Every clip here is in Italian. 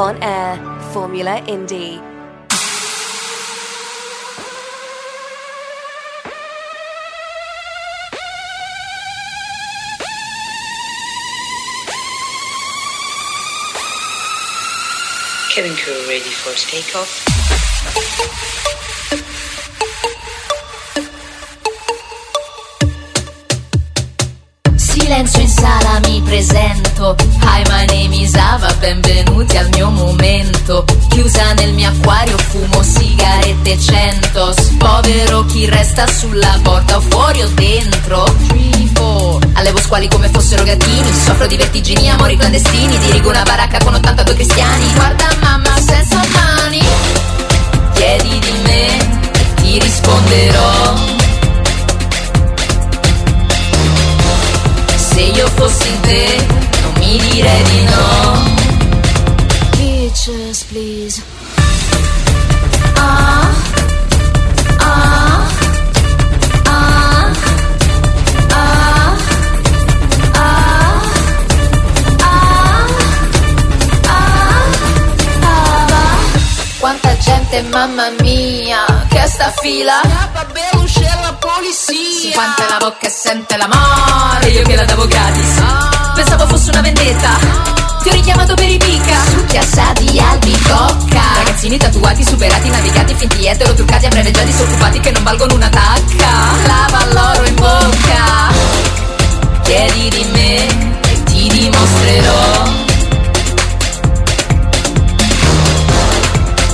on air, Formula Indy. Cabin crew ready for takeoff. Silenzio in sala mi presento. Hi my name is Ava Benvenuti al mio momento. Chiusa nel mio acquario fumo sigarette cento. Povero chi resta sulla porta o fuori o dentro. Allevo squali come fossero gattini Soffro di vertigini, amori clandestini. Dirigo una baracca con 82 cristiani. Guarda mamma senza mani. Chiedi di me ti risponderò Se io fossi te, non mi direi di no. Bitches, please. Ah, ah, ah, ah, ah, ah, ah, Quanta gente, mamma mia, che sta fila. Polizia. Si quanta la bocca e sente l'amore. Io che la davo gratis. Pensavo fosse una vendetta. Ti ho richiamato per i pica Succhia sa di albicocca Ragazzini tatuati, superati, navigati, finti etero Truccati a breve già disoccupati che non valgono una tacca. Lava l'oro in bocca. Chiedi di me e ti dimostrerò.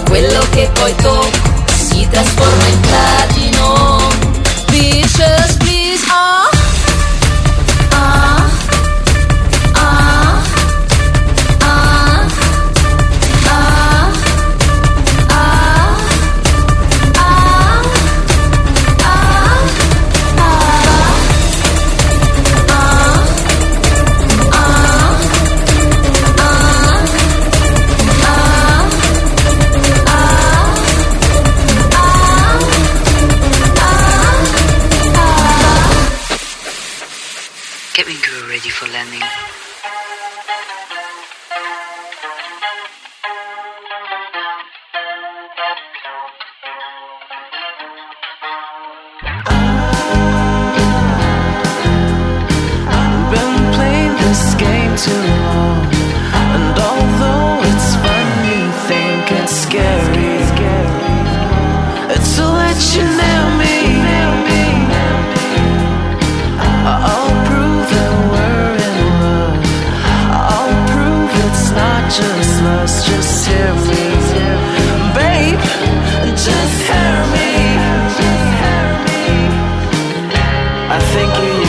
Quello che poi tocco si trasforma in platino precious. I think you're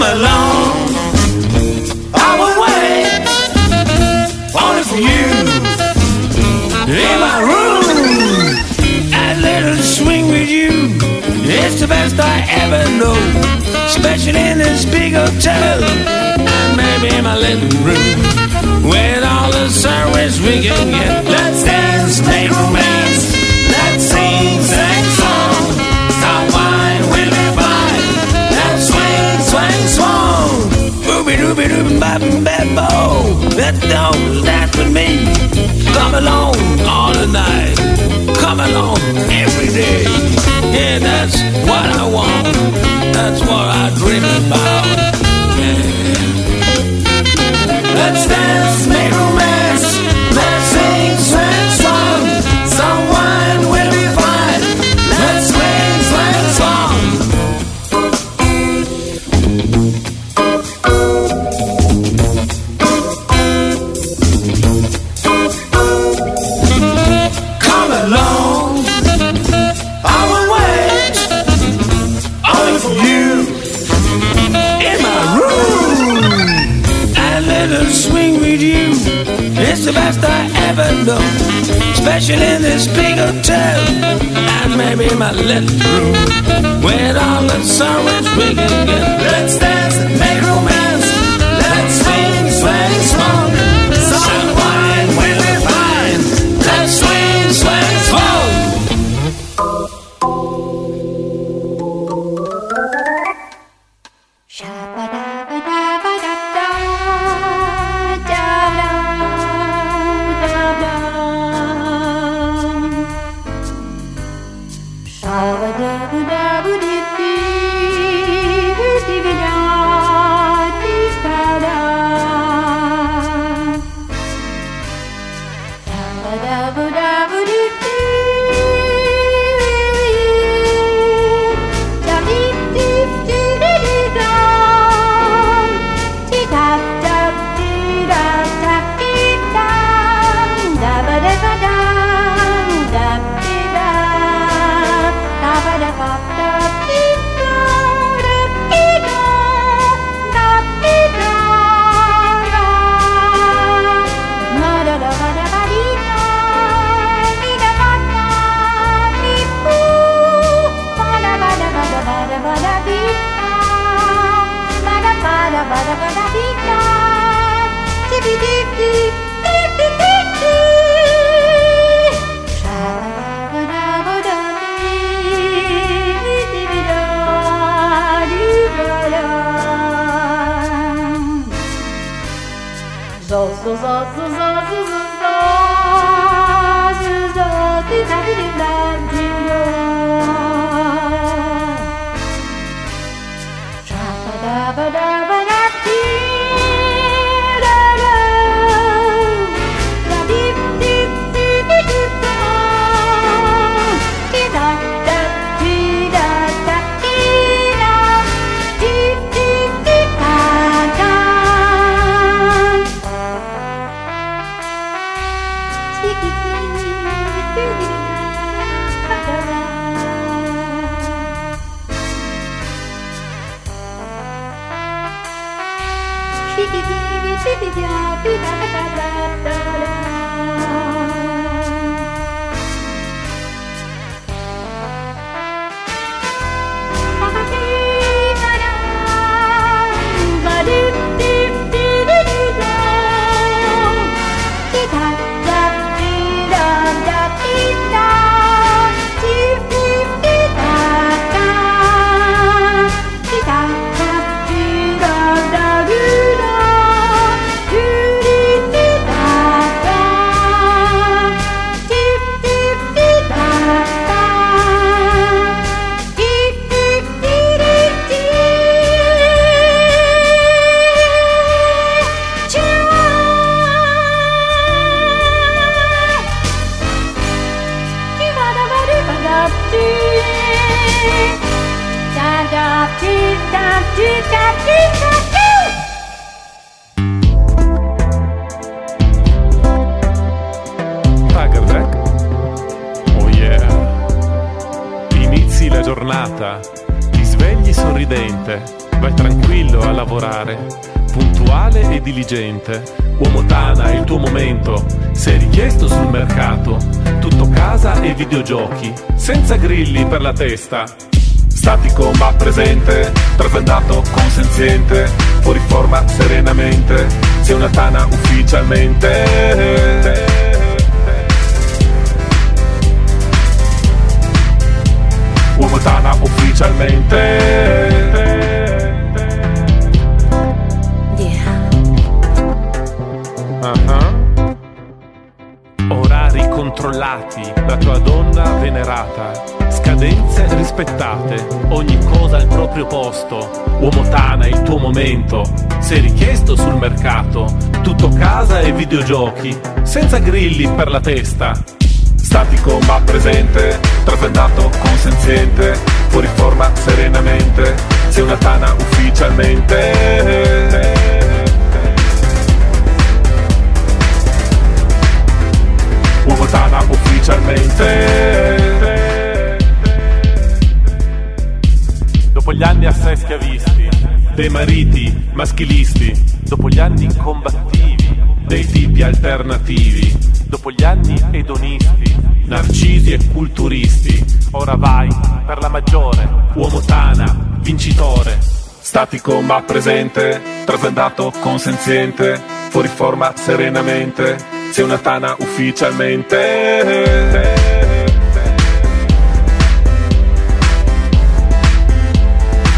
come along. I would wait only for you in my room. That little swing with you is the best I ever know, especially in this big hotel and maybe in my living room with all the service we can get. let through. When all the sorrow's wicked da da da da da diligente. Uomo Tana, è il tuo momento. Sei richiesto sul mercato. Tutto casa e videogiochi. Senza grilli per la testa. Statico ma presente, trasandato consenziente, fuori forma serenamente, sei una tana ufficialmente. Uomo tana ufficialmente. Controllati, la tua donna venerata, scadenze rispettate, ogni cosa al proprio posto, uomo tana il tuo momento, sei richiesto sul mercato, tutto casa e videogiochi, senza grilli per la testa. Statico ma presente, trasandato consenziente, fuori forma serenamente, sei una tana ufficialmente. Ufficialmente. Dopo gli anni assai schiavisti, dei mariti maschilisti, dopo gli anni combattivi, dei tipi alternativi, dopo gli anni edonisti, narcisi e culturisti, ora vai per la maggiore, uomo tana, vincitore. Statico ma presente, trasandato consenziente, fuori forma serenamente, sei una tana ufficialmente.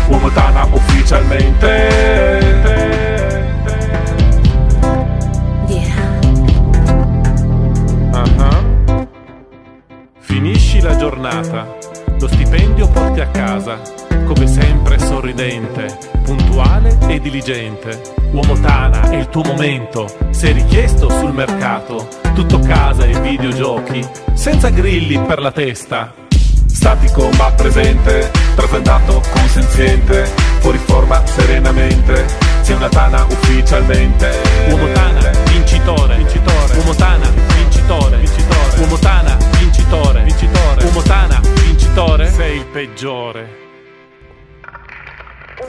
Uomo tana ufficialmente. Uh-huh. Finisci la giornata, lo stipendio porti a casa, come sempre sorridente, puntuale e diligente Uomo Tana, è il tuo momento, sei richiesto sul mercato, tutto casa e videogiochi, senza grilli per la testa. Statico ma presente, trasandato consenziente, fuori forma serenamente, sei una Tana ufficialmente. Uomo Tana, vincitore, vincitore. Uomo Tana, vincitore, vincitore. Uomo Tana, vincitore, vincitore. Uomo Tana, vincitore, sei il peggiore.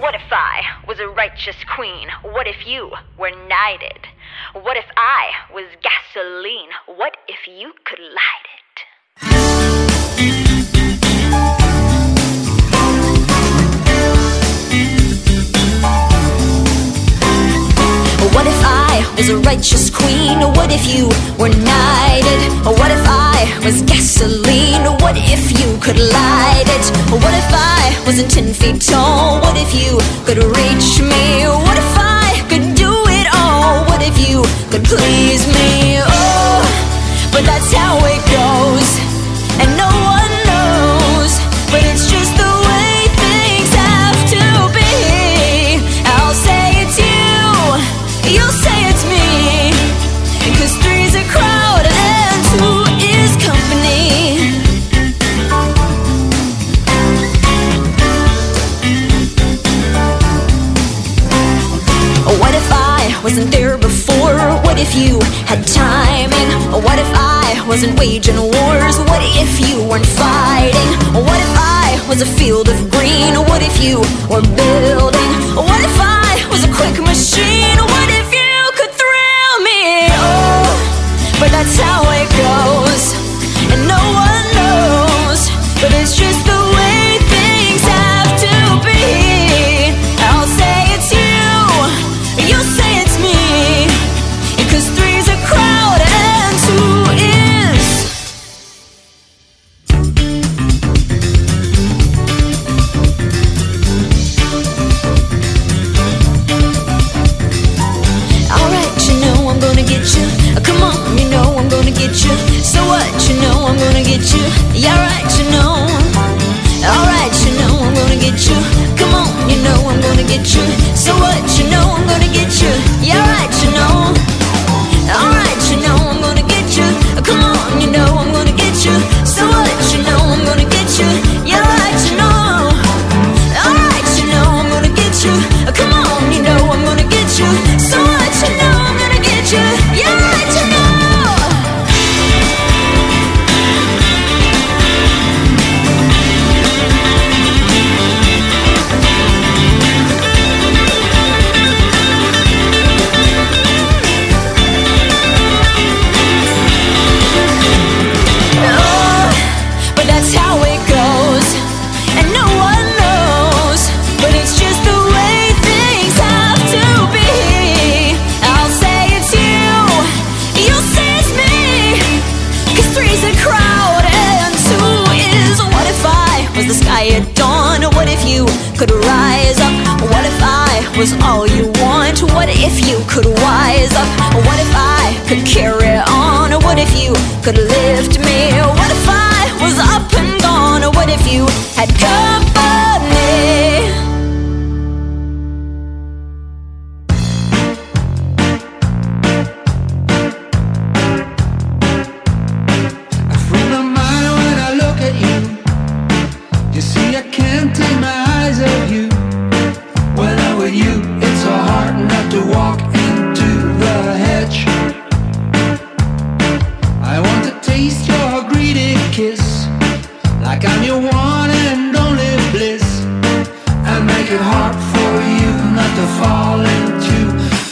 What if I was a righteous queen? What if you were knighted? What if I was gasoline? What if you could light a righteous queen? What if you were knighted? What if I was gasoline? What if you could light it? What if I wasn't ten feet tall? What if you could reach me? What if I could do it all? What if you could please me? Oh, but that's how it goes, and no one What if you had time? And what if I wasn't waging wars? What if you weren't fighting? What if I was a field of green? What if you were building? What if I was a quick machine?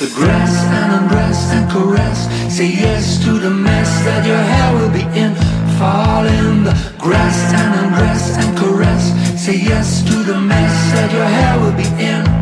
the grass and undress and caress. Say yes to the mess that your hair will be in. Fall in the grass and undress and caress. Say yes to the mess that your hair will be in.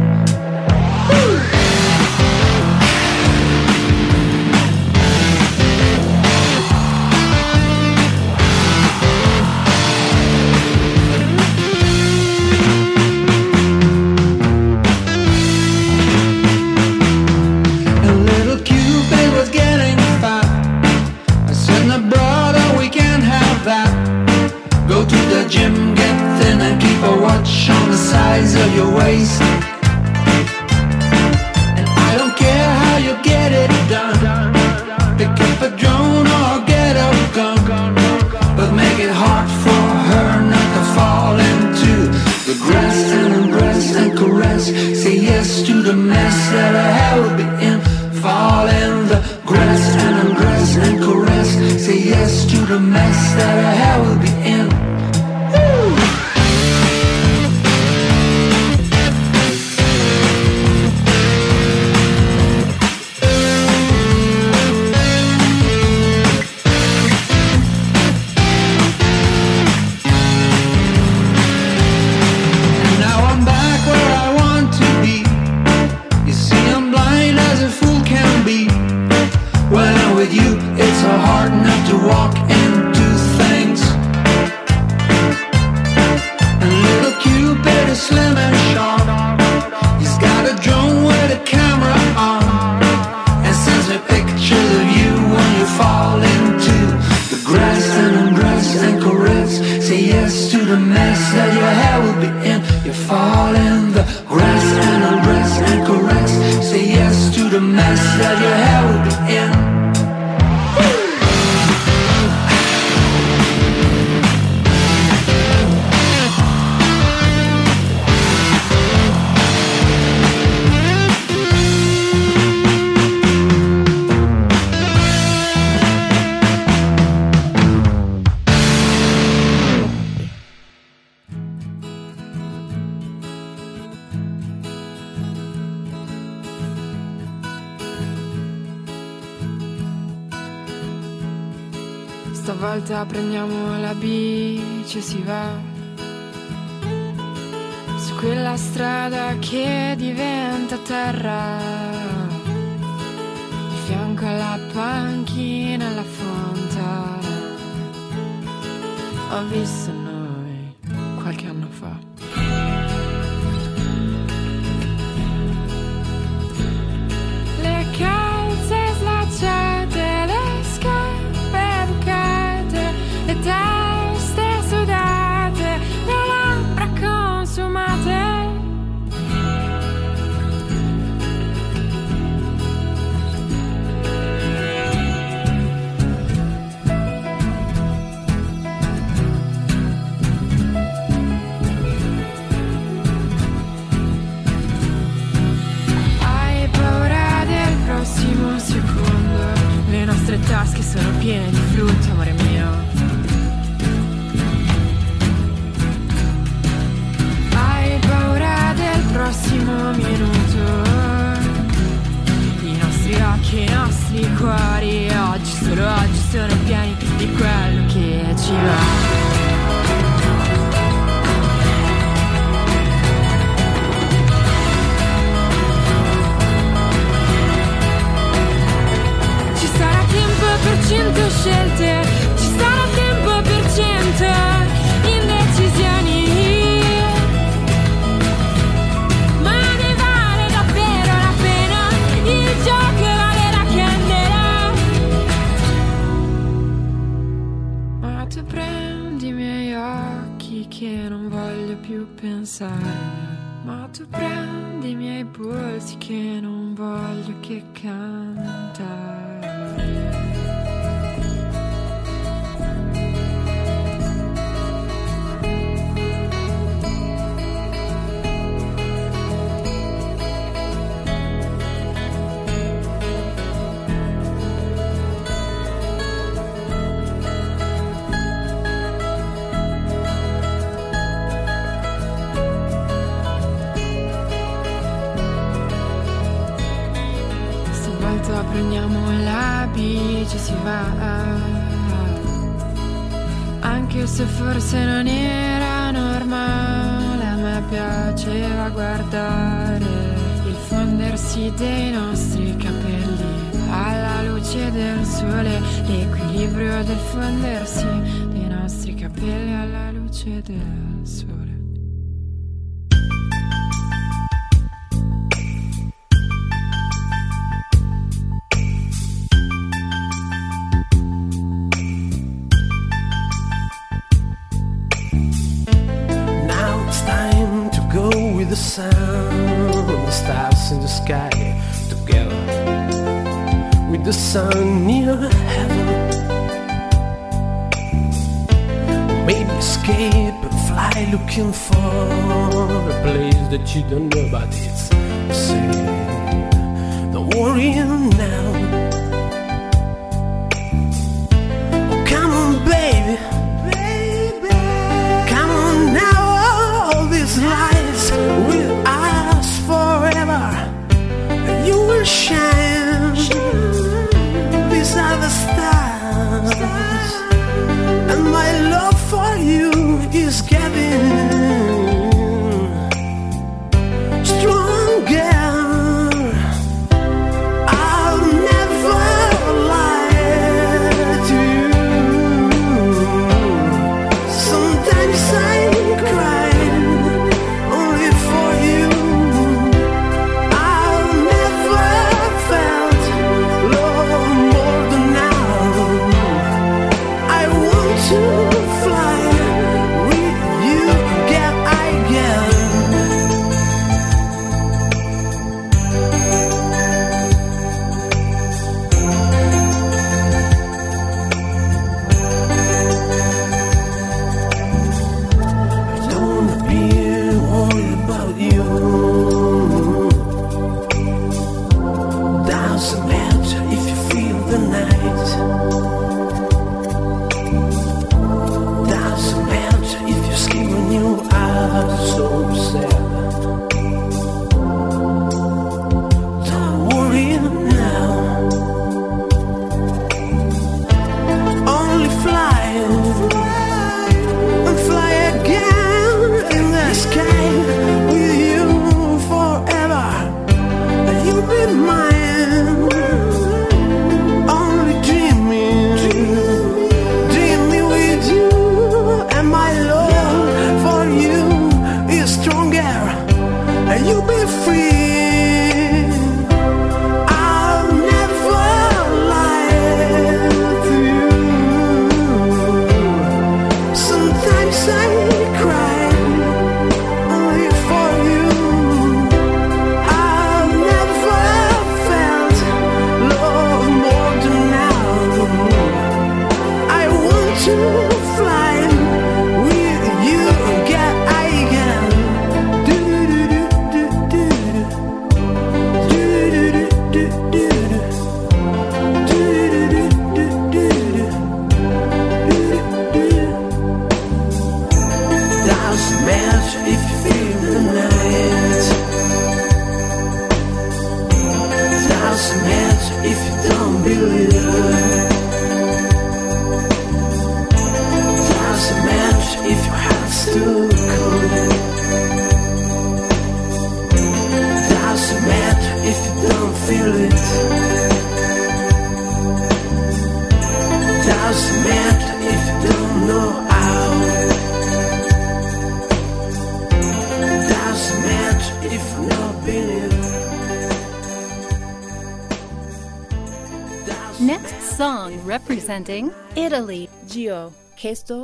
che i nostri cuori oggi, solo oggi, sono pieni di quello che ci va. side. diffondersi dei nostri capelli alla luce del sole. you don't know. gesto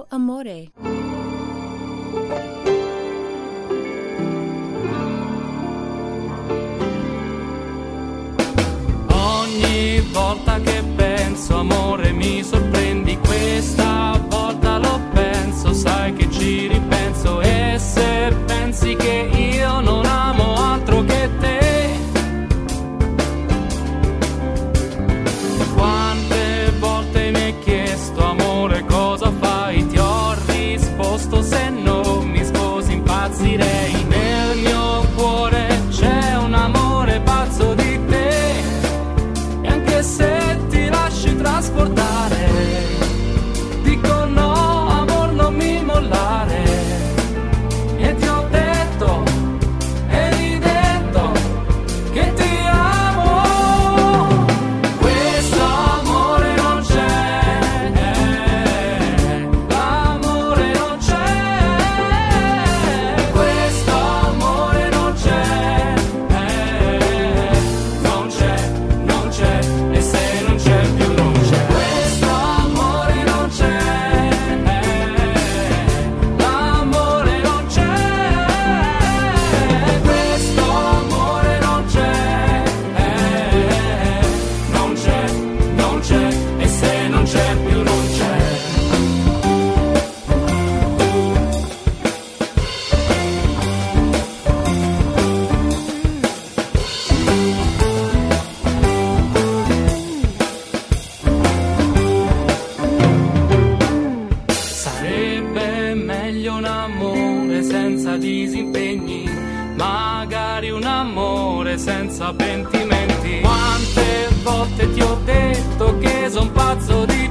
volte ti ho detto che son pazzo di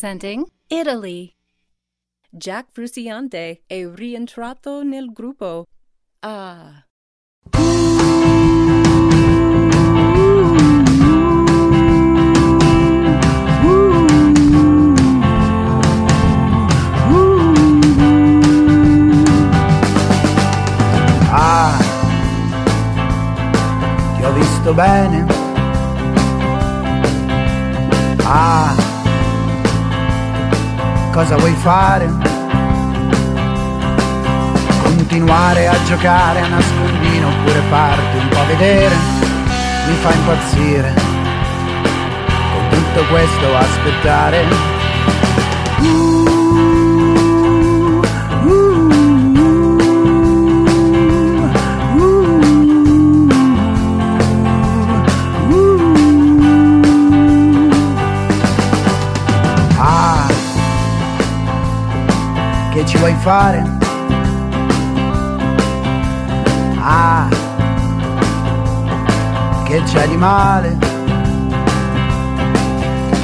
Representing Italy. Jack Frusciante è rientrato nel gruppo. Ah. Ah, bene. Cosa vuoi fare? Continuare a giocare a nascondino oppure farti un po' vedere? Mi fa impazzire. Con tutto questo aspettare. Ci vuoi fare? Ah, che c'è di male?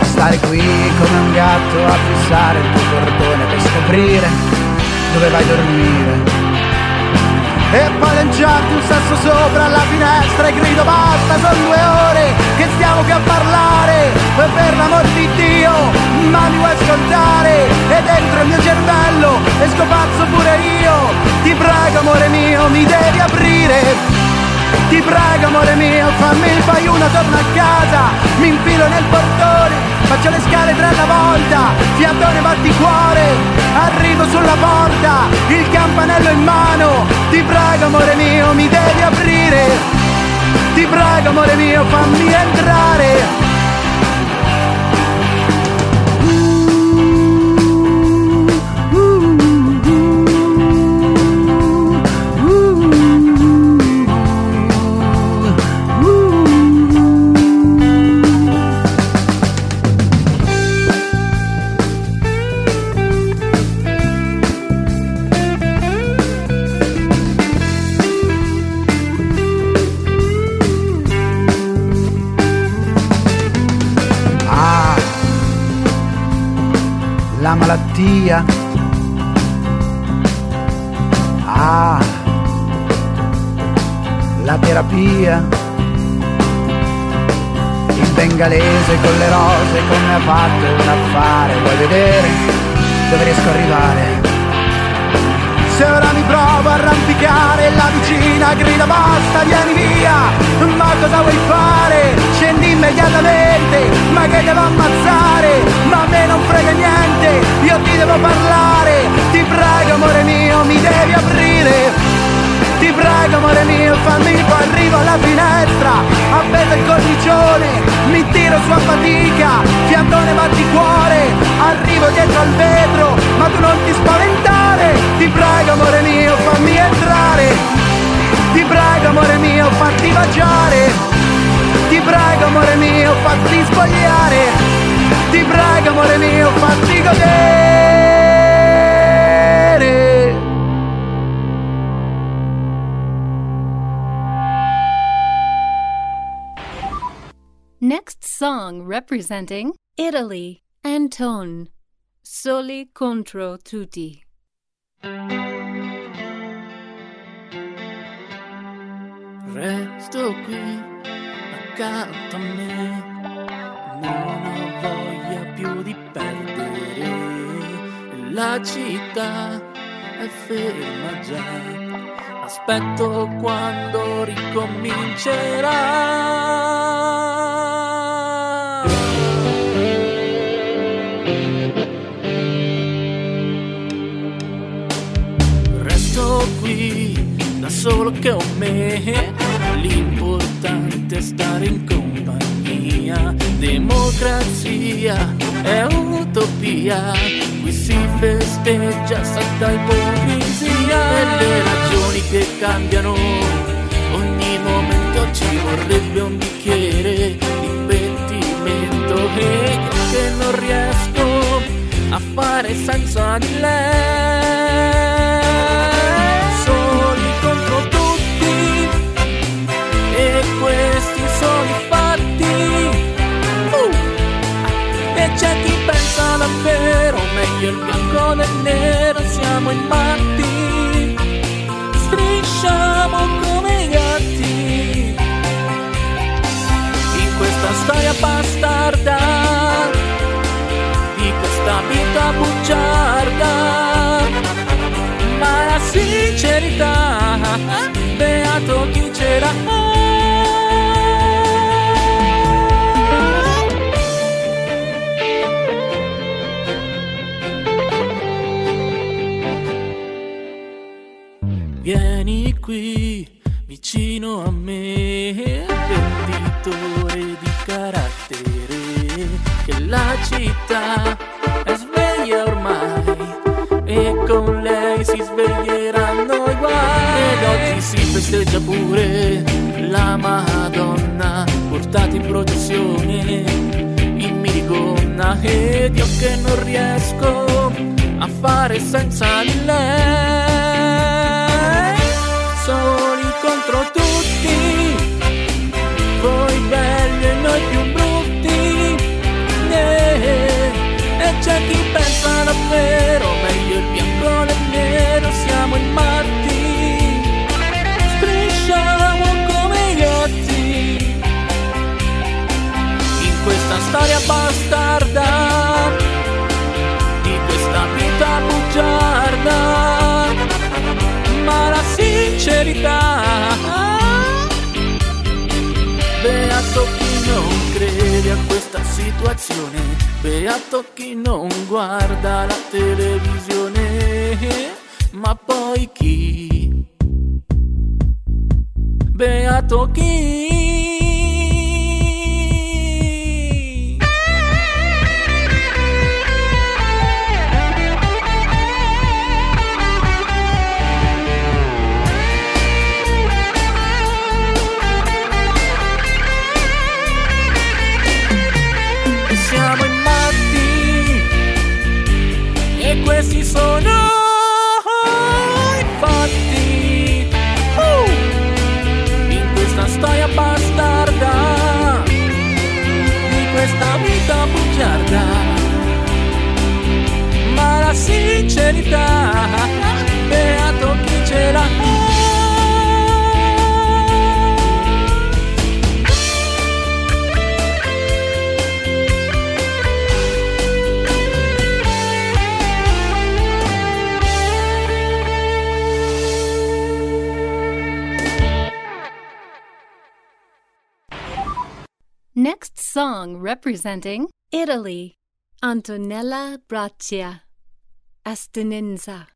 Stare qui come un gatto a fissare il tuo portone per scoprire dove vai a dormire. E poi lanciarti un sasso sopra la finestra e grido basta, sono due ore che stiamo qui a parlare E per l'amor di Dio, ma mi vuoi ascoltare E dentro il mio cervello esco pazzo pure io. Ti prego amore mio, mi devi aprire. Ti prego amore mio, fammi il una, torno a casa, mi infilo nel portone, faccio le scale tre alla volta, fiatone batti cuore, arrivo sulla porta, il campanello in mano, ti prego amore mio, mi devi aprire, ti prego amore mio, fammi entrare. Malattia. Ah, la terapia. Il bengalese con le rose come ha fatto un affare. Vuoi vedere dove riesco a arrivare? Se ora mi provo a arrampicare la vicina grida basta vieni via Ma cosa vuoi fare? Scendi immediatamente Ma che devo ammazzare? Ma a me non frega niente Io ti devo parlare. Ti prego amore mio mi devi aprire. Ti prego amore mio fammi poi arrivo alla finestra. Appesa il cornicione Mi tiro su a fatica. Fiatone batti cuore Arrivo dietro al vetro. Ma tu non ti spaventare. Ti prego amore mio fammi entrare. Ti prego amore mio fatti baciare Ti prego amore mio, fatti spogliare. Ti prego, amore mio, fatti godere. Next song representing Italy, Anton, Soli contro tutti. Resto qui accanto a me, non ho voglia più di perdere. La città è ferma già, aspetto quando ricomincerà. Resto qui da solo che ho me, l'importante è stare in compagnia. Democrazia è utopia, qui si festeggia santa ipocrisia. E le ragioni che cambiano, ogni momento ci vorrebbe un bicchiere di pentimento e che non riesco a fare senza di lei. Sono i fatti. Uh! E c'è chi pensa davvero meglio il bianco del nero, siamo in matti, strisciamo come i gatti in questa storia bastarda di questa vita bugiarda. Ma la sincerità, beato chi ce l'ha. Qui vicino a me, venditore di carattere, che la città è sveglia ormai e con lei si sveglieranno i guai. Ed oggi si festeggia pure la Madonna, portata in processione in minigonna ed io che non riesco a fare senza lei. Soli contro tutti, voi belli e noi più brutti. Eh, E c'è chi pensa davvero, meglio il bianco del nero, siamo in matti. Strisciamo come i gatti in questa storia bastarda sincerità beato chi non crede a questa situazione beato chi non guarda la televisione ma poi chi? Beato chi Next song representing Italy, Antonella Braccia. Astenenza.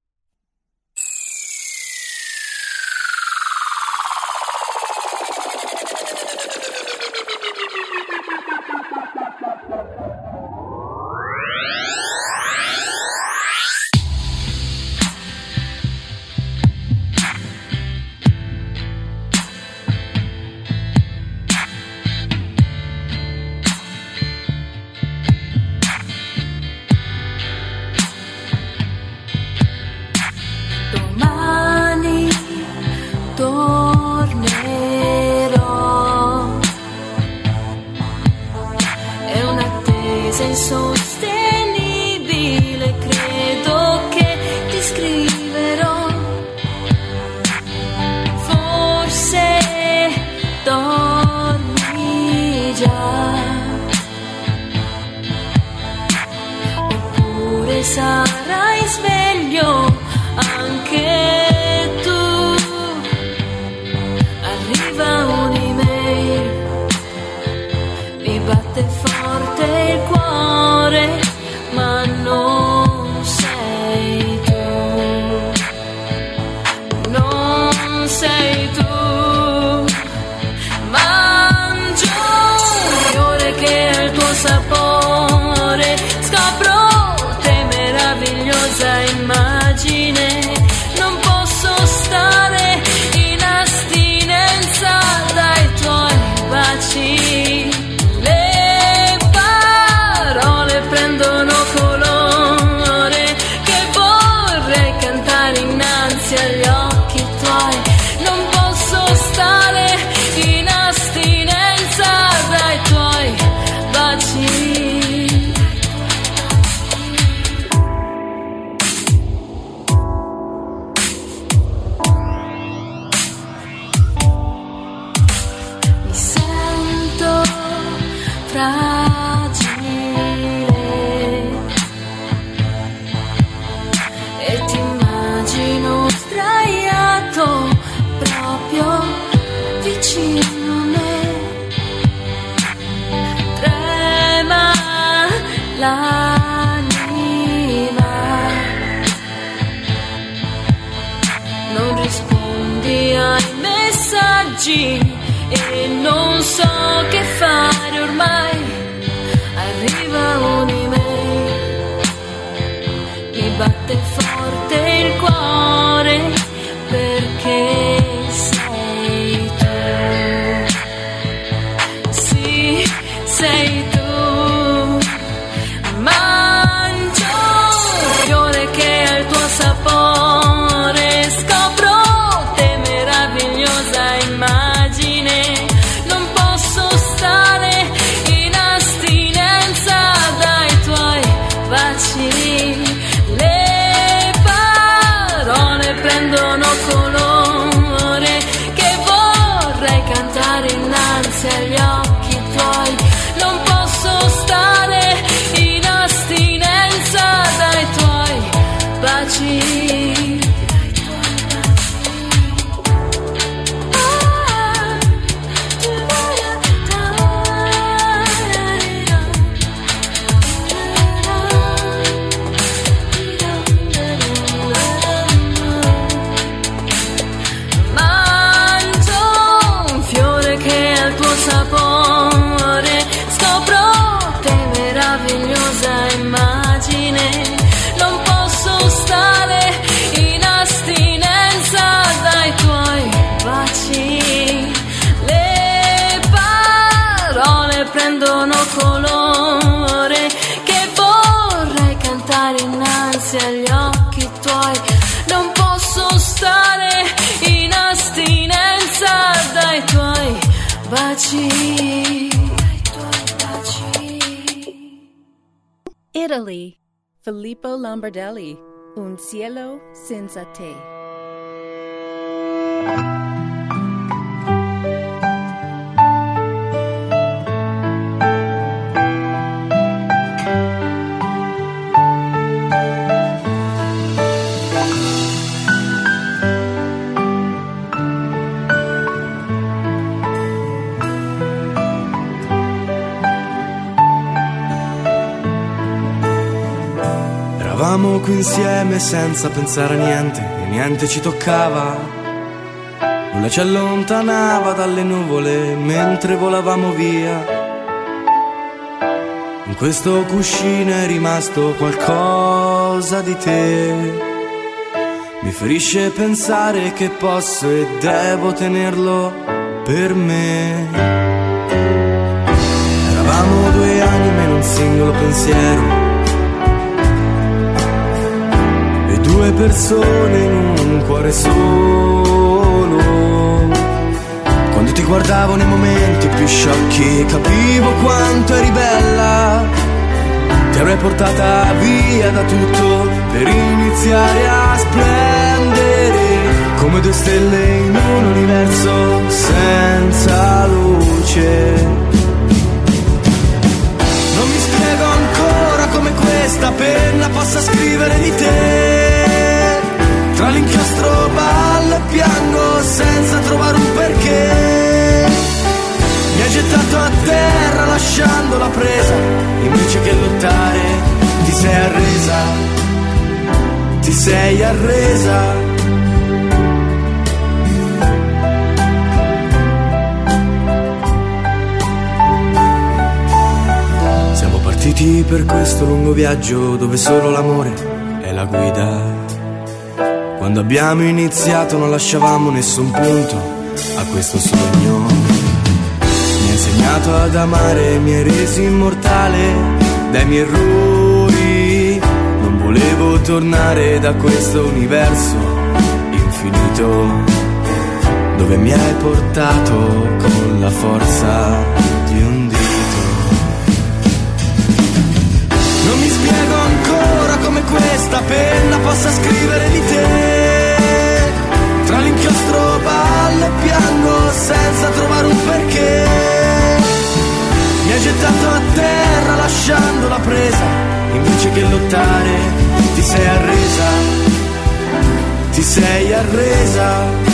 Sarah. Italy, Filippo Lombardelli, Un cielo senza te. insieme senza pensare a niente e niente ci toccava. Nulla ci allontanava dalle nuvole mentre volavamo via. In questo cuscino è rimasto qualcosa di te. Mi ferisce pensare che posso e devo tenerlo per me. Eravamo due anime in un singolo pensiero due persone in un cuore solo. Quando ti guardavo nei momenti più sciocchi capivo quanto eri bella. Ti avrei portata via da tutto per iniziare a splendere come due stelle in un universo senza luce. Non mi spiego ancora come questa penna possa scrivere di te. Tra l'inchiostro ballo e piango senza trovare un perché. Mi hai gettato a terra lasciando la presa, invece che lottare ti sei arresa, ti sei arresa. Siamo partiti per questo lungo viaggio dove solo l'amore è la guida. Quando abbiamo iniziato non lasciavamo nessun punto a questo sogno. Mi hai insegnato ad amare, mi hai reso immortale dai miei errori. Non volevo tornare da questo universo infinito dove mi hai portato con la forza di un dito. Non mi spiego questa penna possa scrivere di te. Tra l'inchiostro ballo e piango senza trovare un perché. Mi hai gettato a terra lasciando la presa, invece che lottare ti sei arresa, ti sei arresa.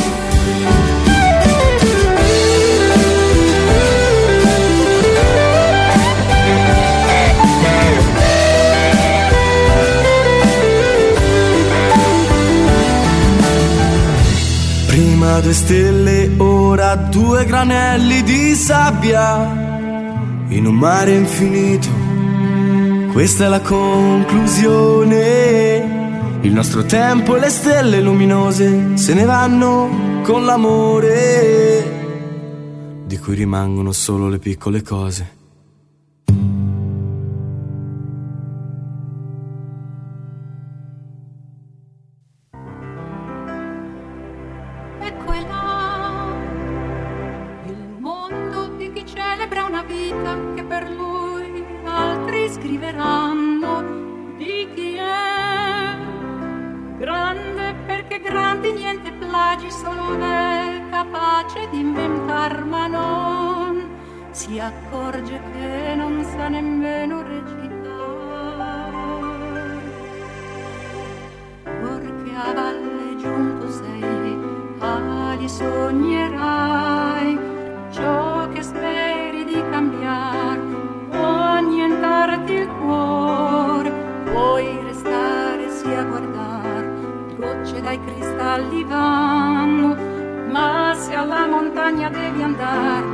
Prima due stelle, ora due granelli di sabbia in un mare infinito. Questa è la conclusione. Il nostro tempo e le stelle luminose se ne vanno con l'amore, di cui rimangono solo le piccole cose. Montagna devi andare,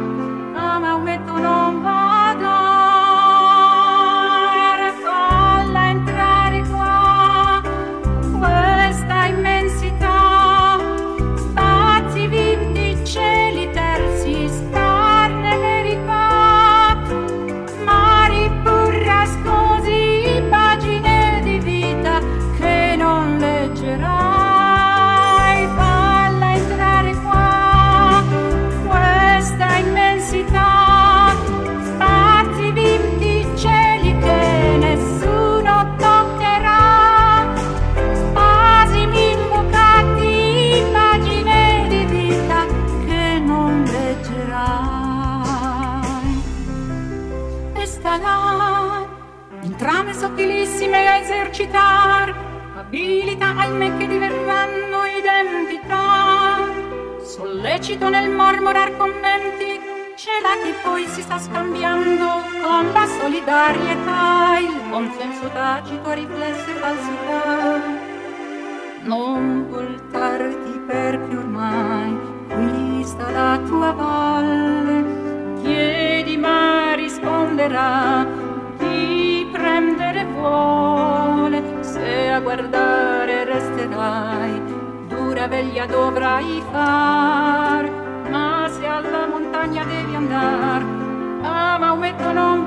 Sollecito nel mormorar commenti, celati poi si sta scambiando con la solidarietà, il consenso tacito a riflesse falsità non voltarti perché ormai qui sta la tua valle. Chiedi ma risponderà, ti prendere vuole, se a guardare resterai, dura veglia dovrai far, ma se alla montagna devi andar, a Maometto non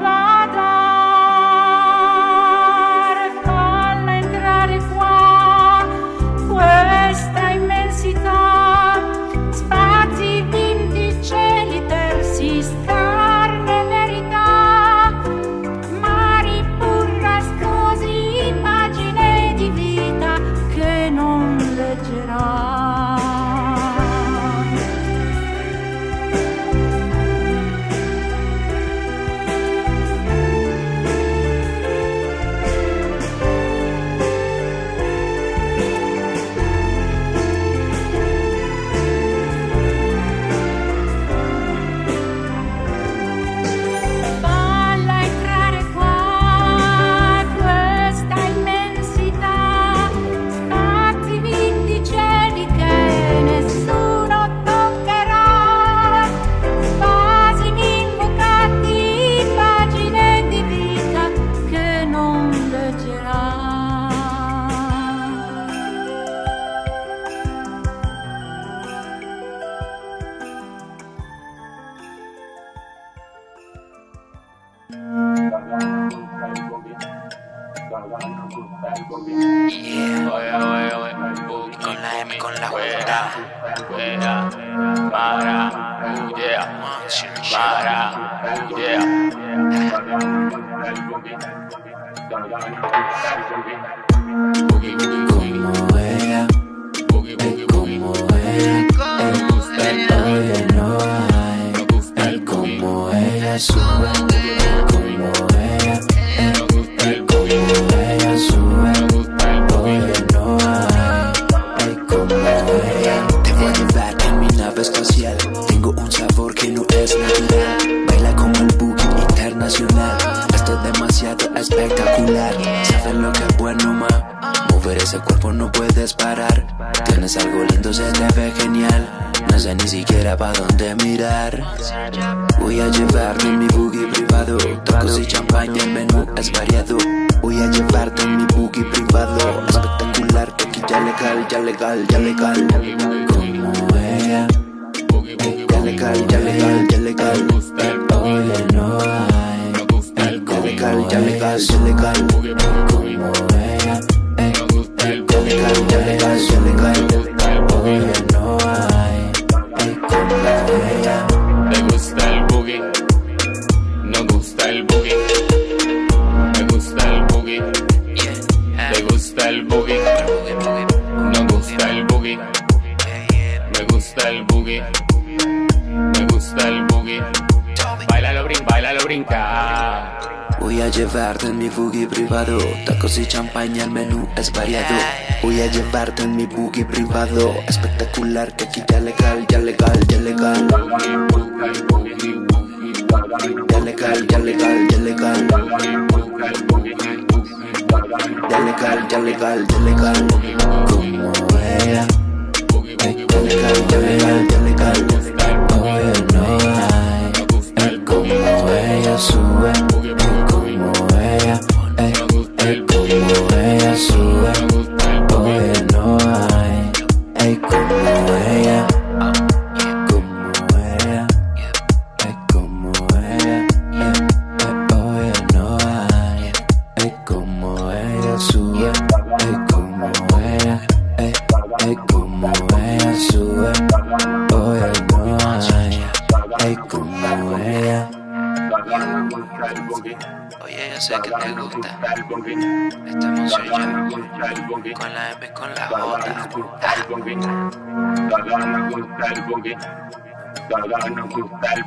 Nos gusta el.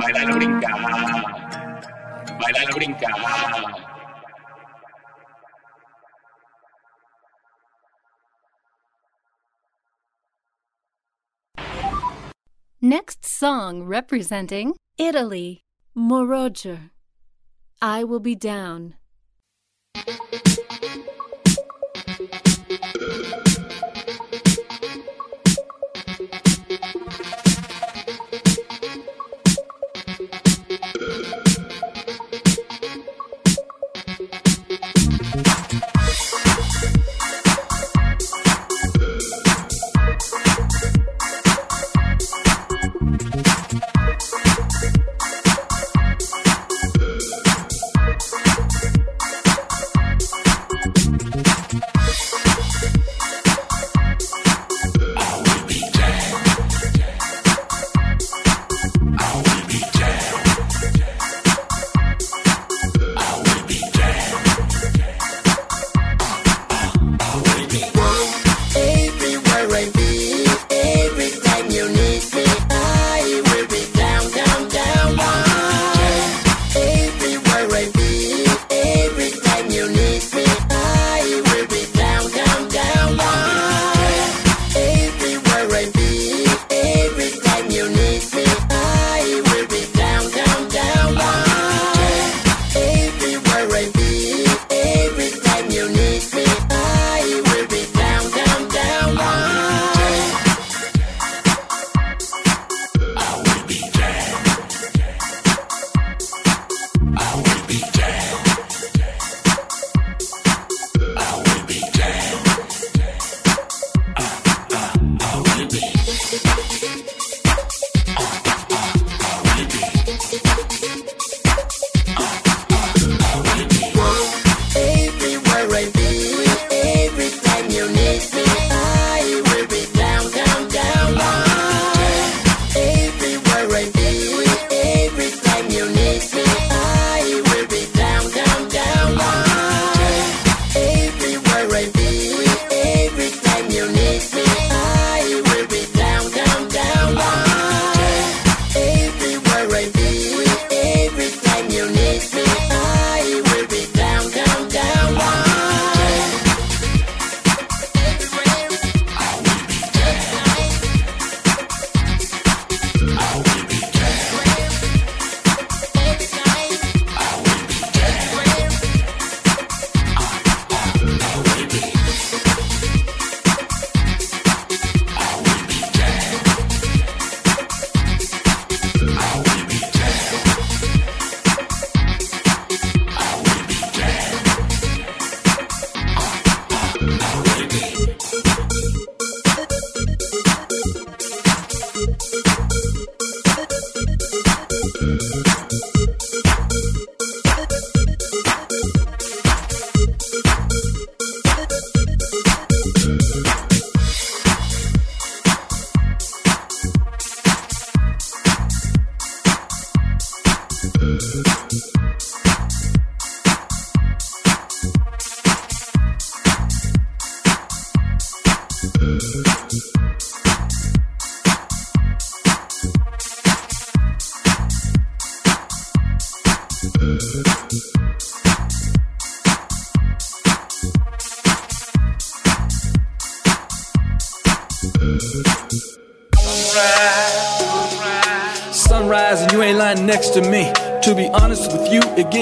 Baila brinca, baila brinca. Next song representing Italy, Moroger. I will be down.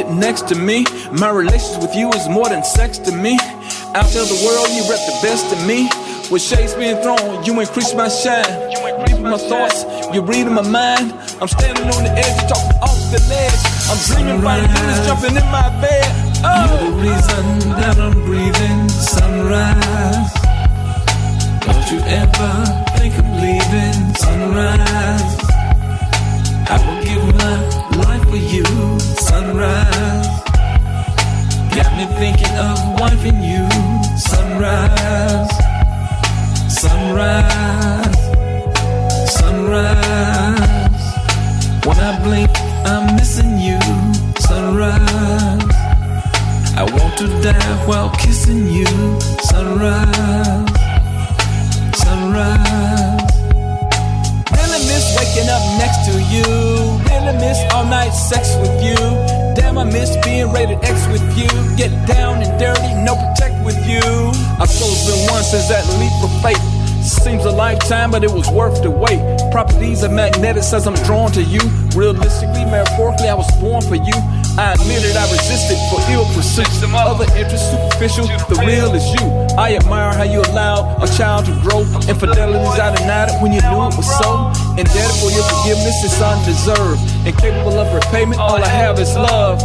Get next to me. My relations with you is more than sex to me. Out there the world, you rep the best of me. With shades being thrown, you increase my shine. Reading my thoughts, you're reading my mind. I'm standing on the edge, talking off the ledge. I'm dreaming about the jumping in my bed. Oh. You're the reason that I'm breathing. Sunrise. Don't you ever think of leaving? Sunrise. I will give my life for you. Sunrise. Got me thinking of wifing you. Sunrise. Sunrise. Sunrise. When I blink, I'm missing you. Sunrise. I want to die while kissing you. Sunrise. Sunrise. Waking up next to you. Really miss all night sex with you. Damn, I miss being rated X with you. Get down and dirty, no protect with you. I've chose been one since that leap of faith. Seems a lifetime, but it was worth the wait. Properties are magnetic, says I'm drawn to you. Realistically, metaphorically, I was born for you. I admitted I resisted for ill pursuits. Other interests superficial, the real is you. I admire how you allowed a child to grow. Infidelities I denied it when you knew it was so. Indebted for your forgiveness, it's undeserved. Incapable of repayment, all I have is love.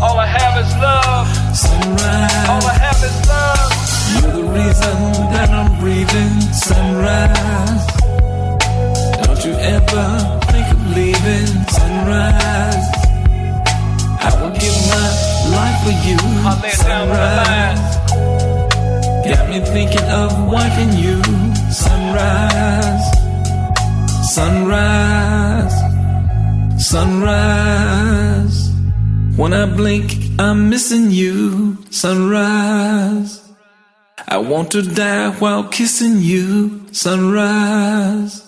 All I have is love. Sunrise. All I have is love. You're the reason that I'm breathing. Sunrise. Don't you ever think of leaving? Sunrise. I my life for you. Sunrise. Got me thinking of wifing you. Sunrise. Sunrise. Sunrise. When I blink, I'm missing you. Sunrise. I want to die while kissing you. Sunrise.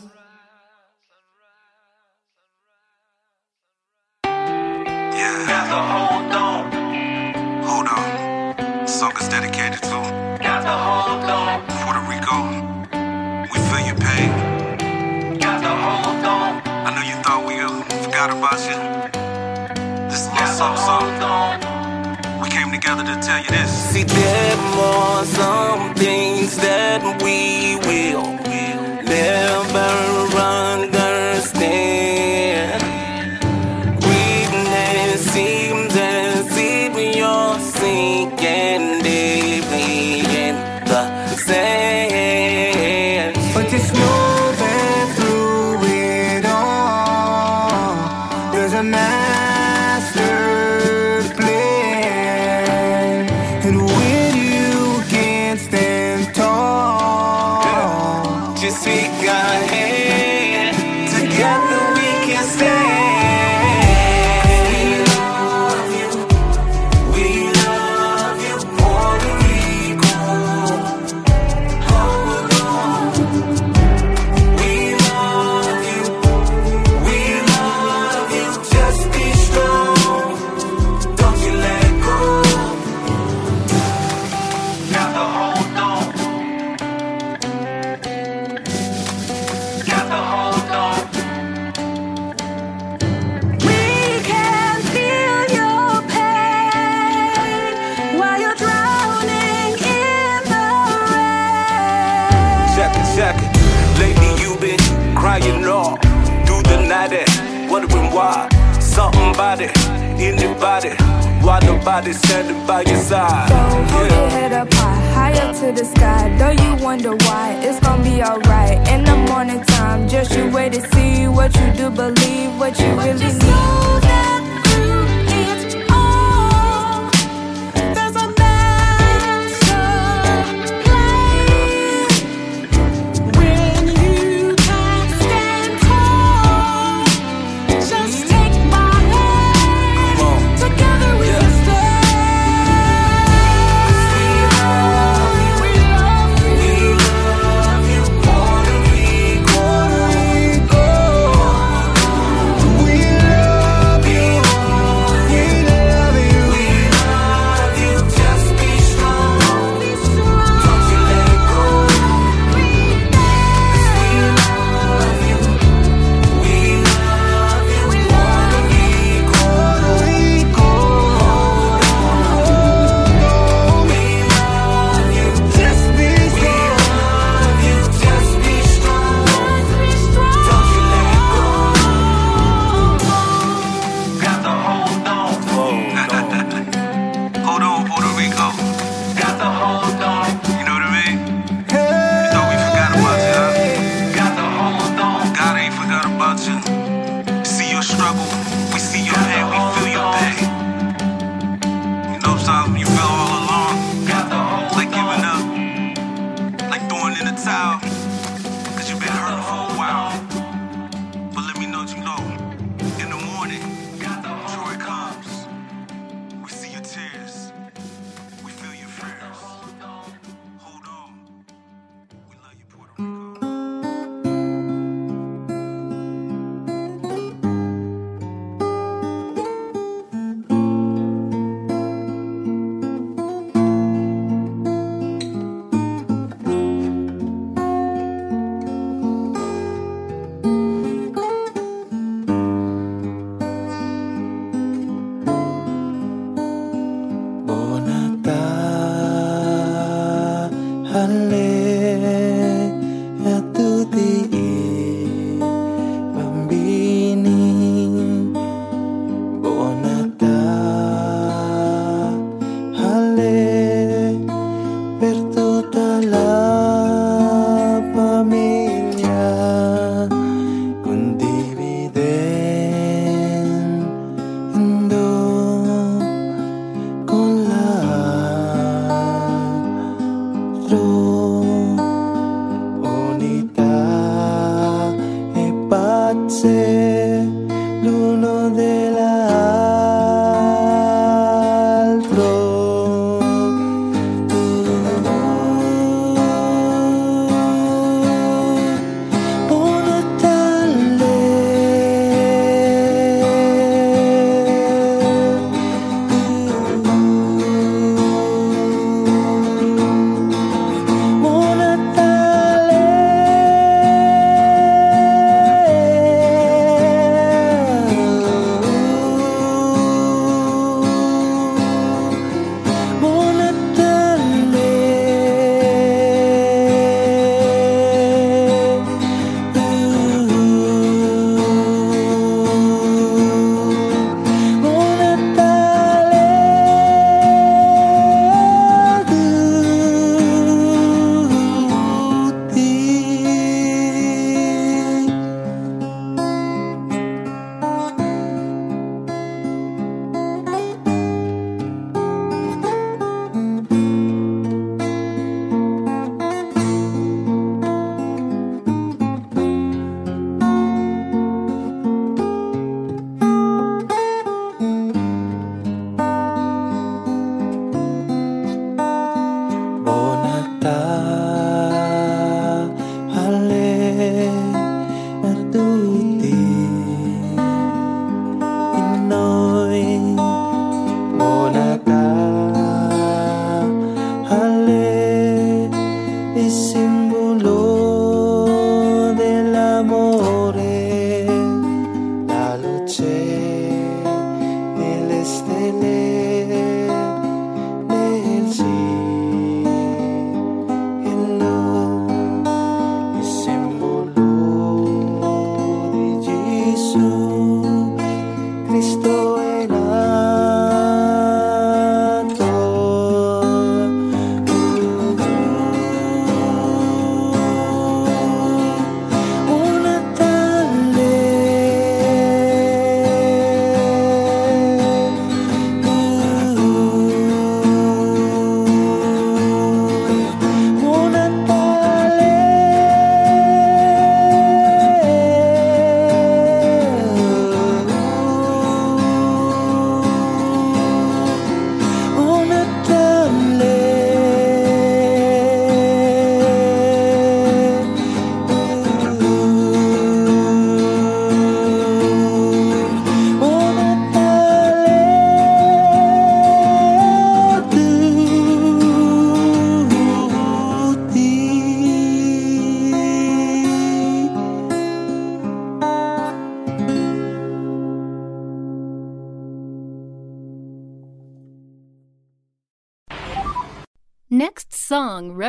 Together to tell you this. See, there are some things that we will never anybody, why nobody standing by your side. Hold your head up high, higher to the sky. Though you wonder why, it's gonna be alright. In the morning time, just you wait to see what you do believe, what you really need.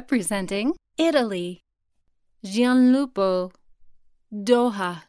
Representing Italy. Gianlupo Doha.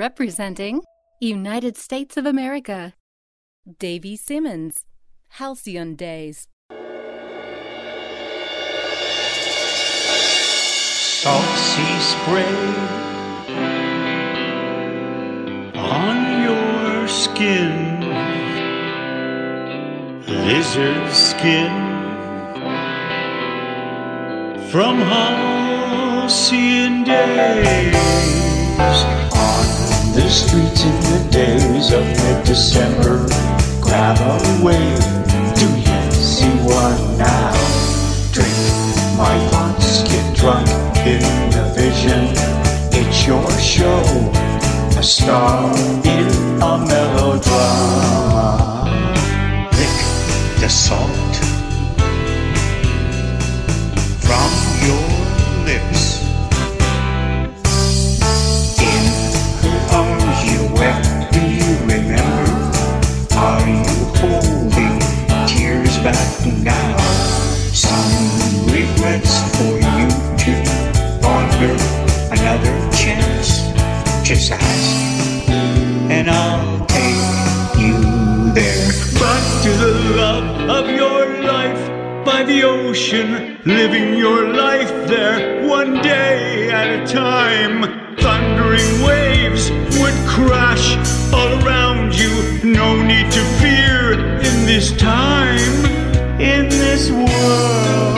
Representing United States of America. Davy Simmons, Halcyon Days. Salt sea spray on your skin. lizard skin from halcyon days the streets in the days of mid-December. Grab a wave, do you see one now? Drink my thoughts, get drunk in the vision. It's your show, a star in a melodrama. Lick the salt from your lips. Now? Some regrets for you to offer another chance. Just ask, and I'll take you there. Back to the love of your life by the ocean, living your life there one day at a time. Thundering waves would crash all around you. No need to fear in this time, in this world.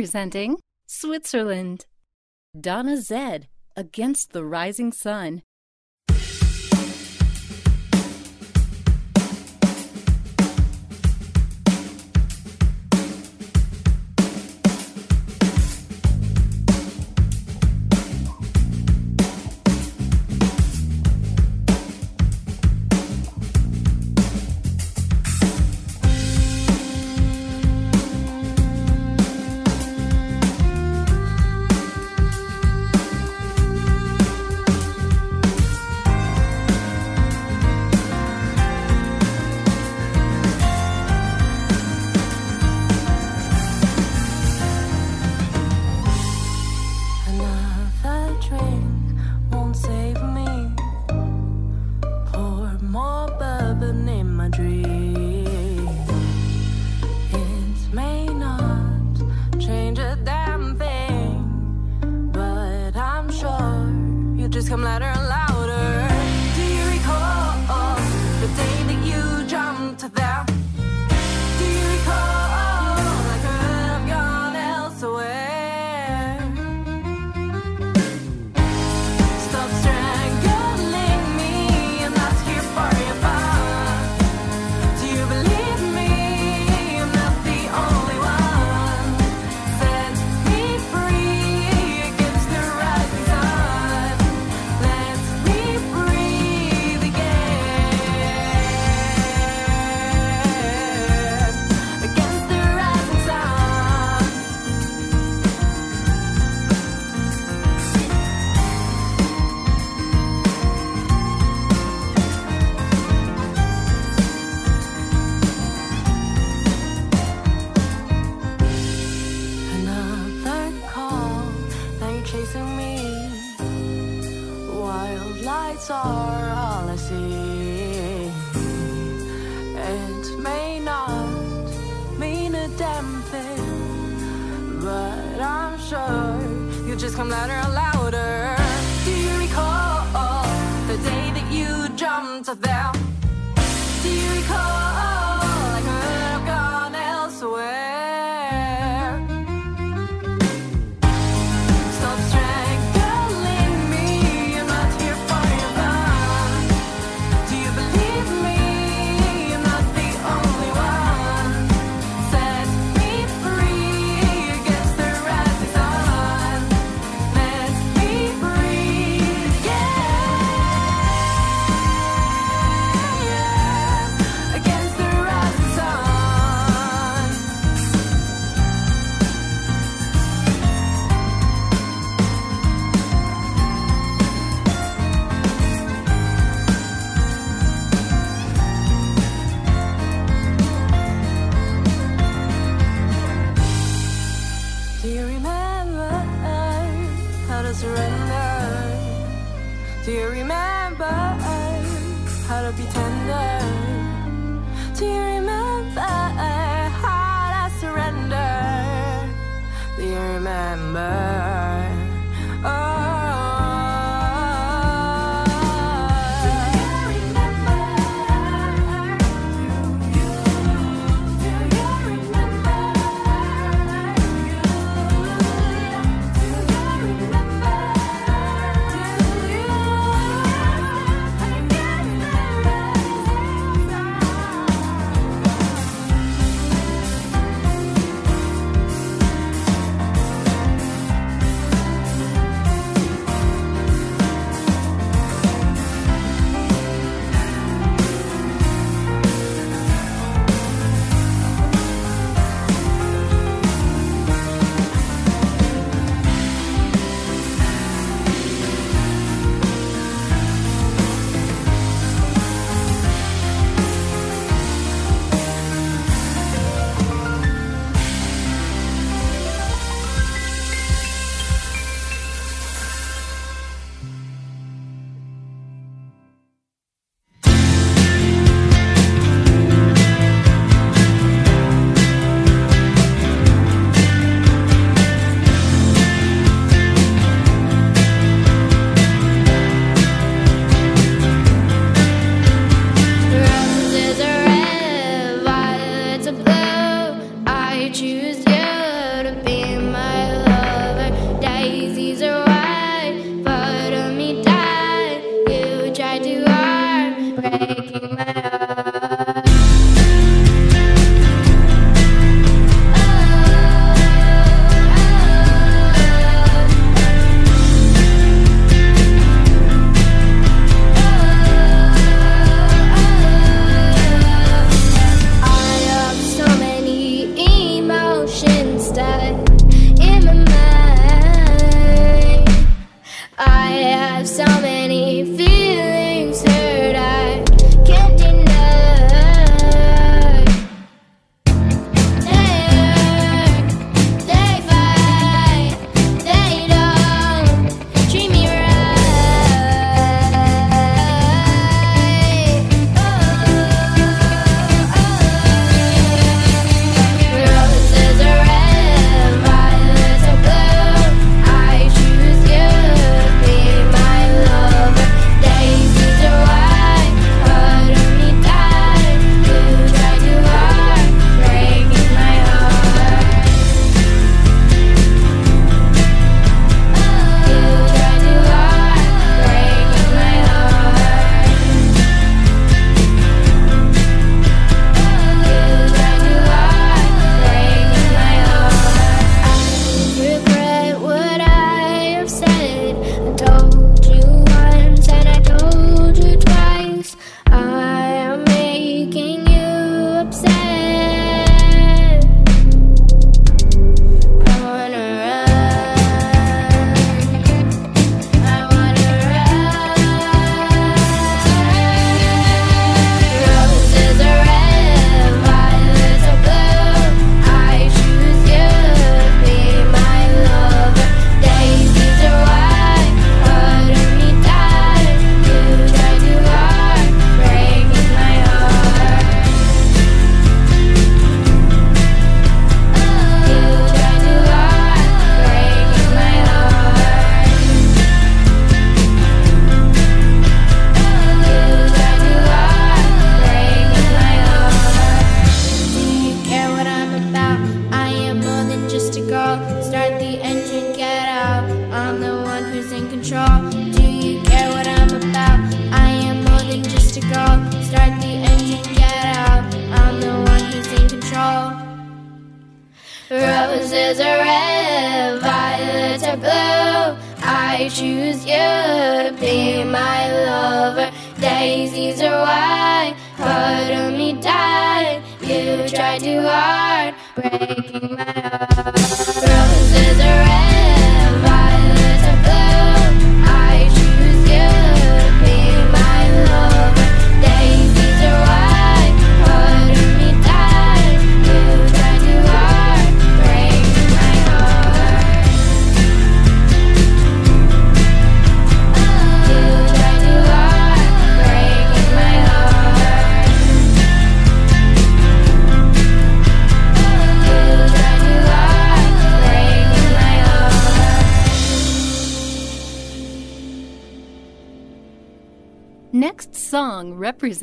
Song representing Switzerland. Donna Zed, Against the Rising Sun.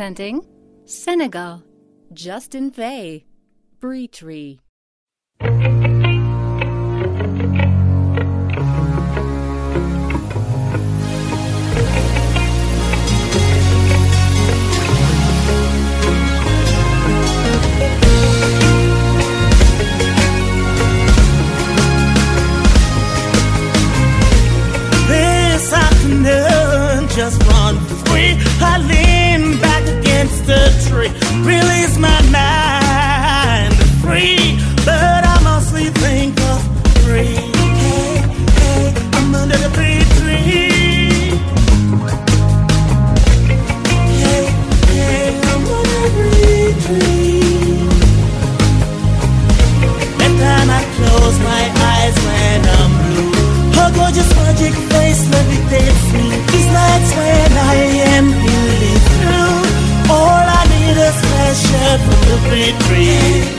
presenting Senegal, Justin Fay, Bree Tree. the tree. Really the tree.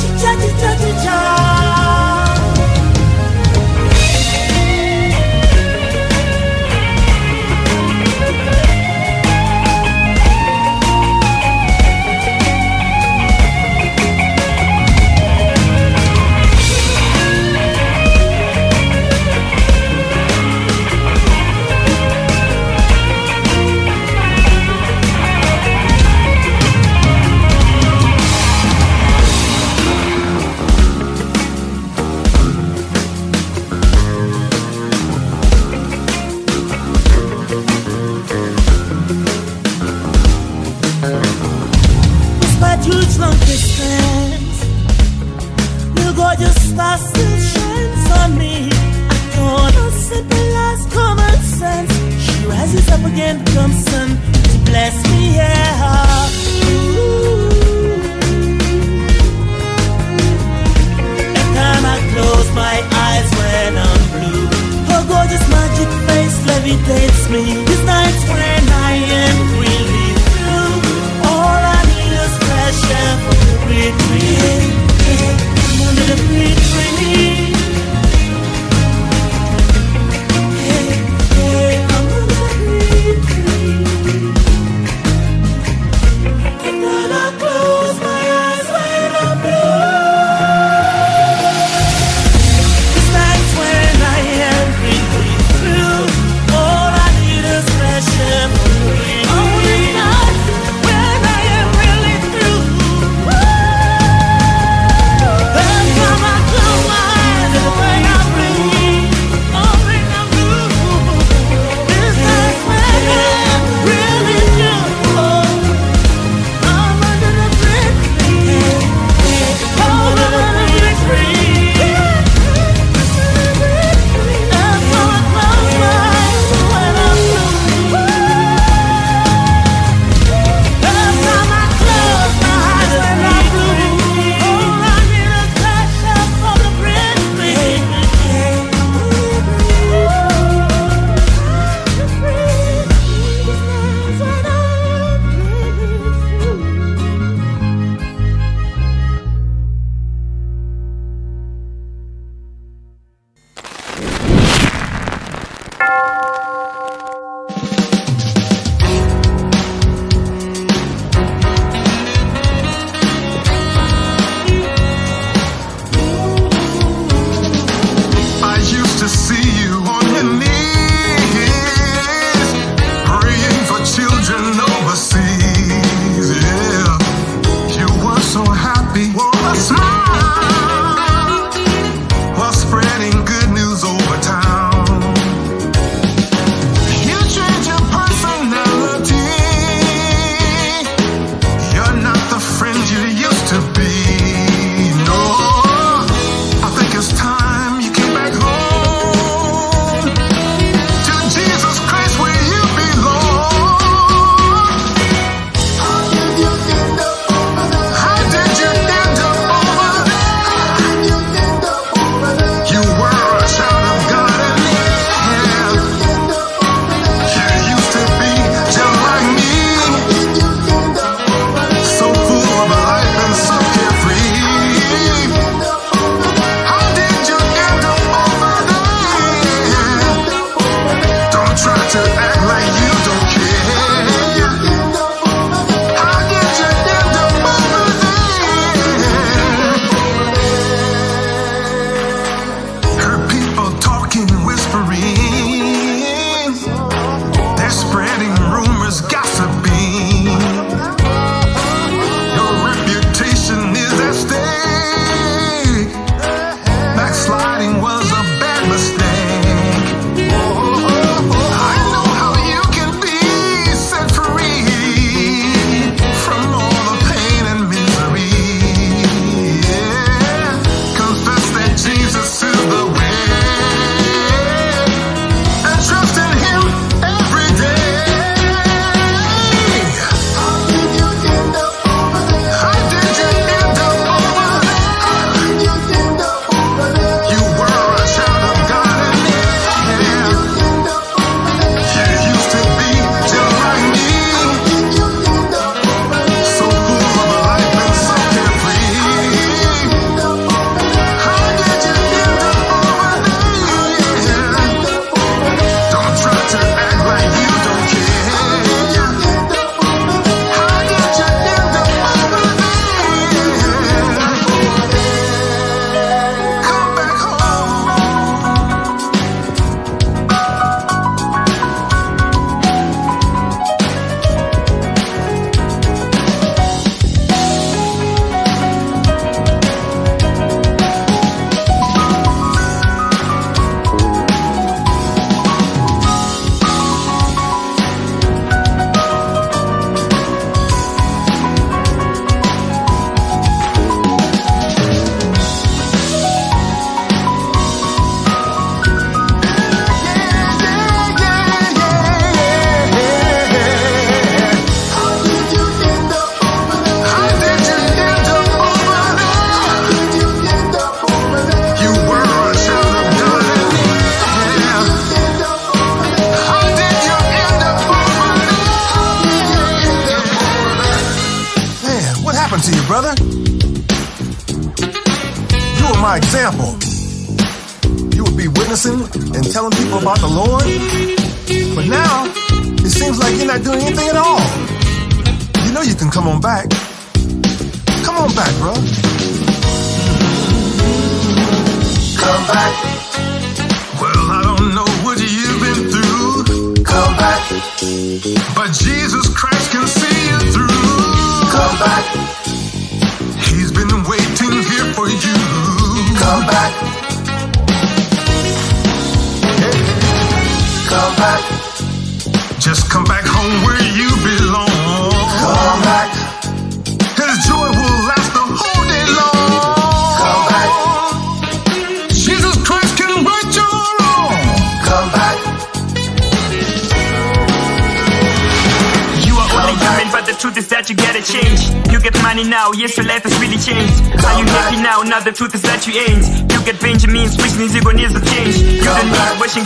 chicha chicha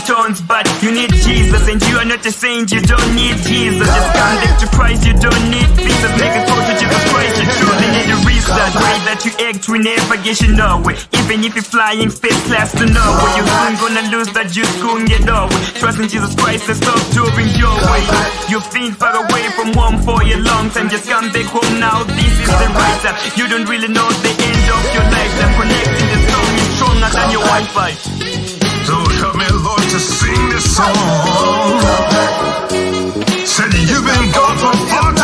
tones, but you need Jesus. And you are not a saint, you don't need Jesus. Just come back to Christ, you don't need Jesus. Make a call to Jesus Christ, you truly need a reason. Way that you act, we never get you nowhere. Even if you're flying first class to nowhere, you're soon gonna lose that you soon get over. Trust in Jesus Christ and stop doing your way. You've been far away from home for a long time. Just come back home now, this is the right time. You don't really know the end of your life. That connecting the song is stronger than your Wi-Fi. Lord to sing this song. Said you've been gone for far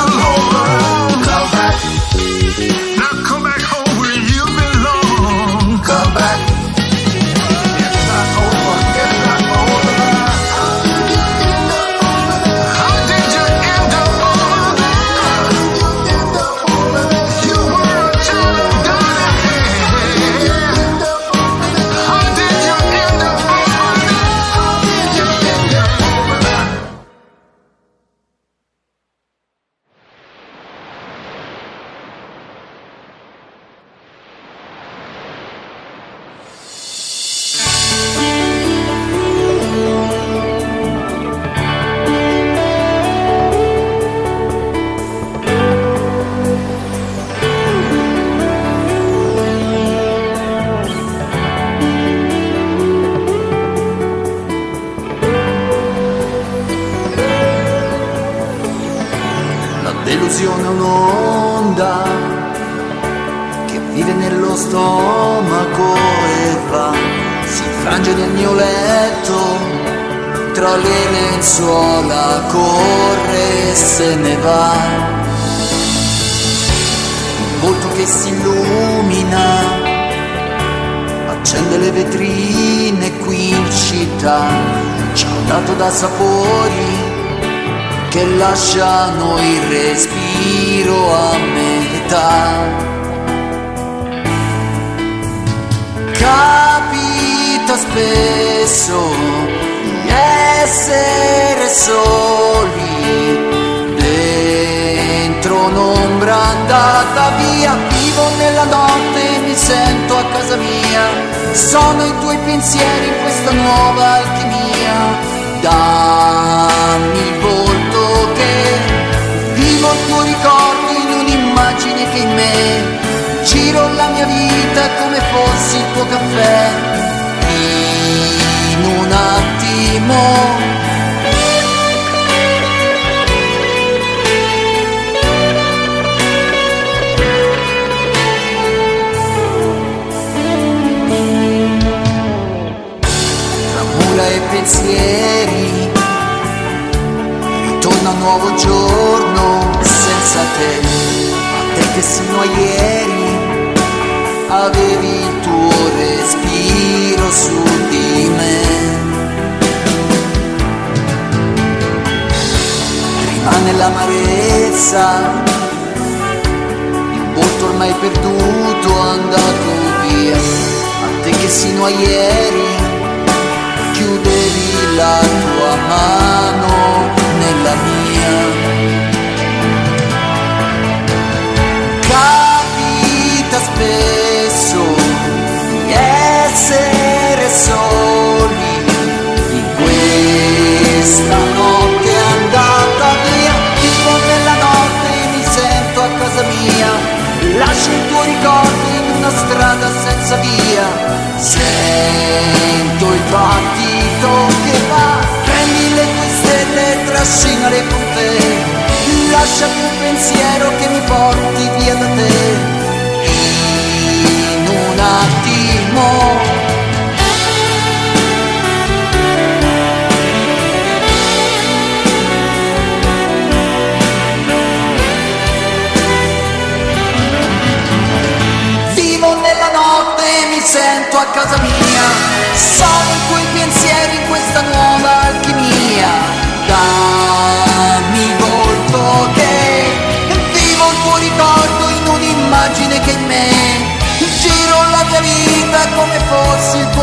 lascia più pensiero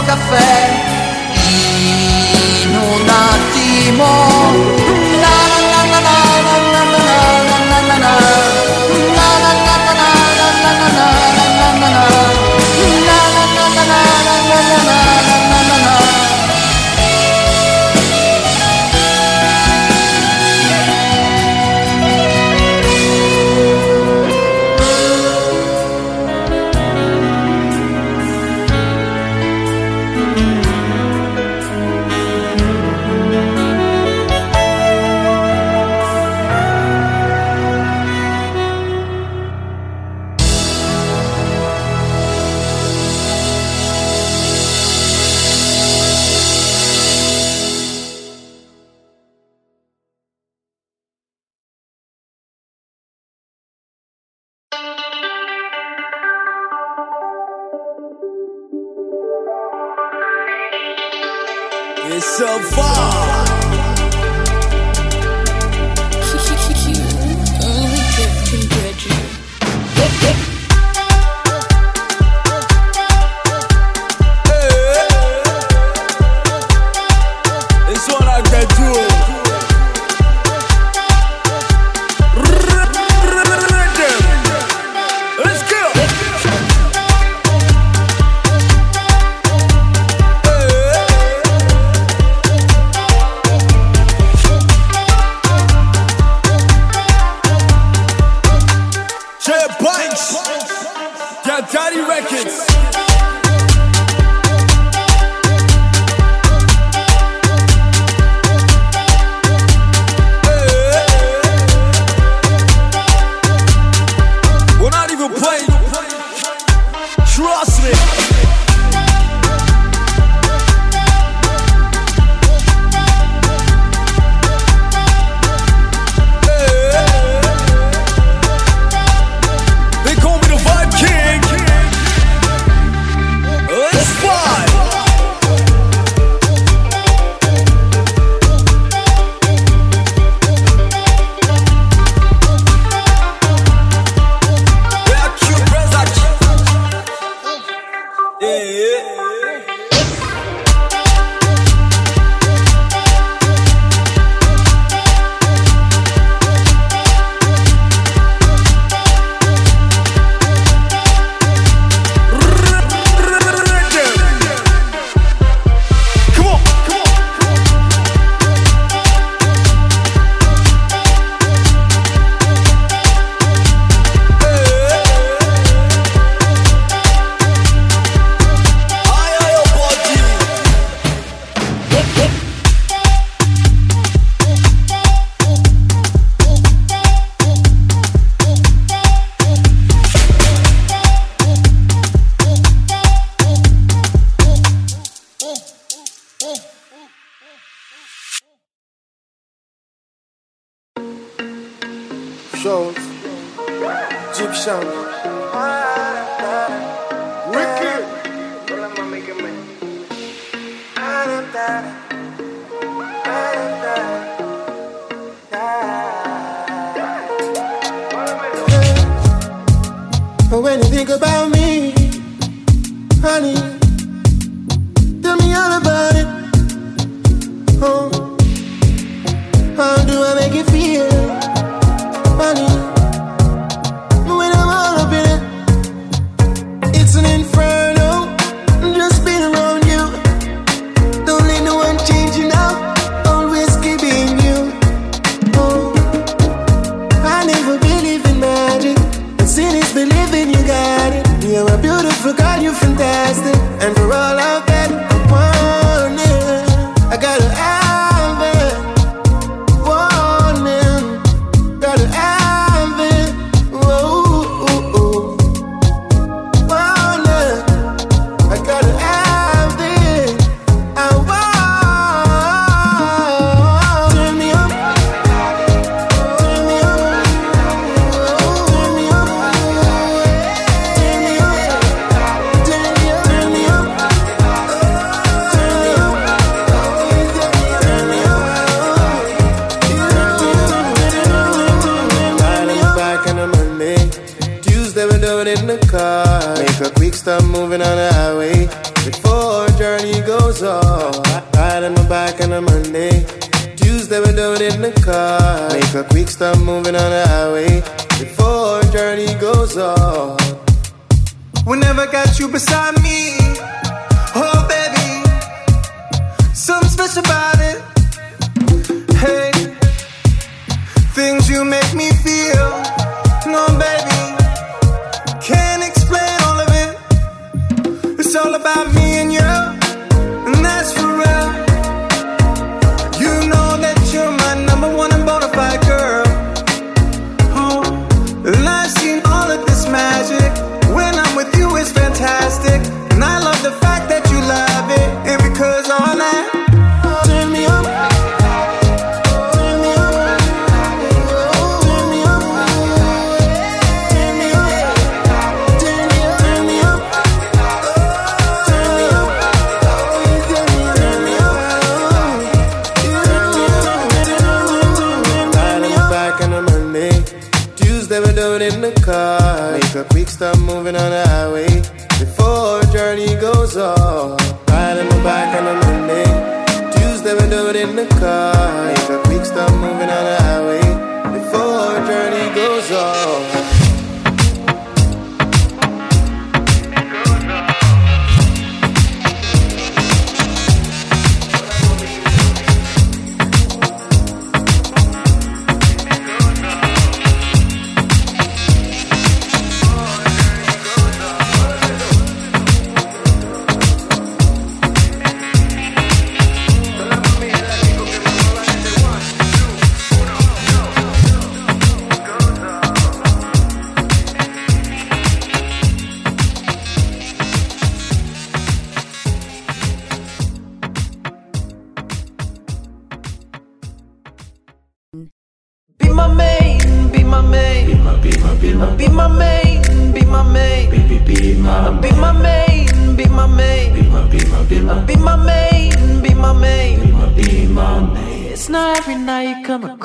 caffè. In un attimo.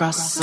Across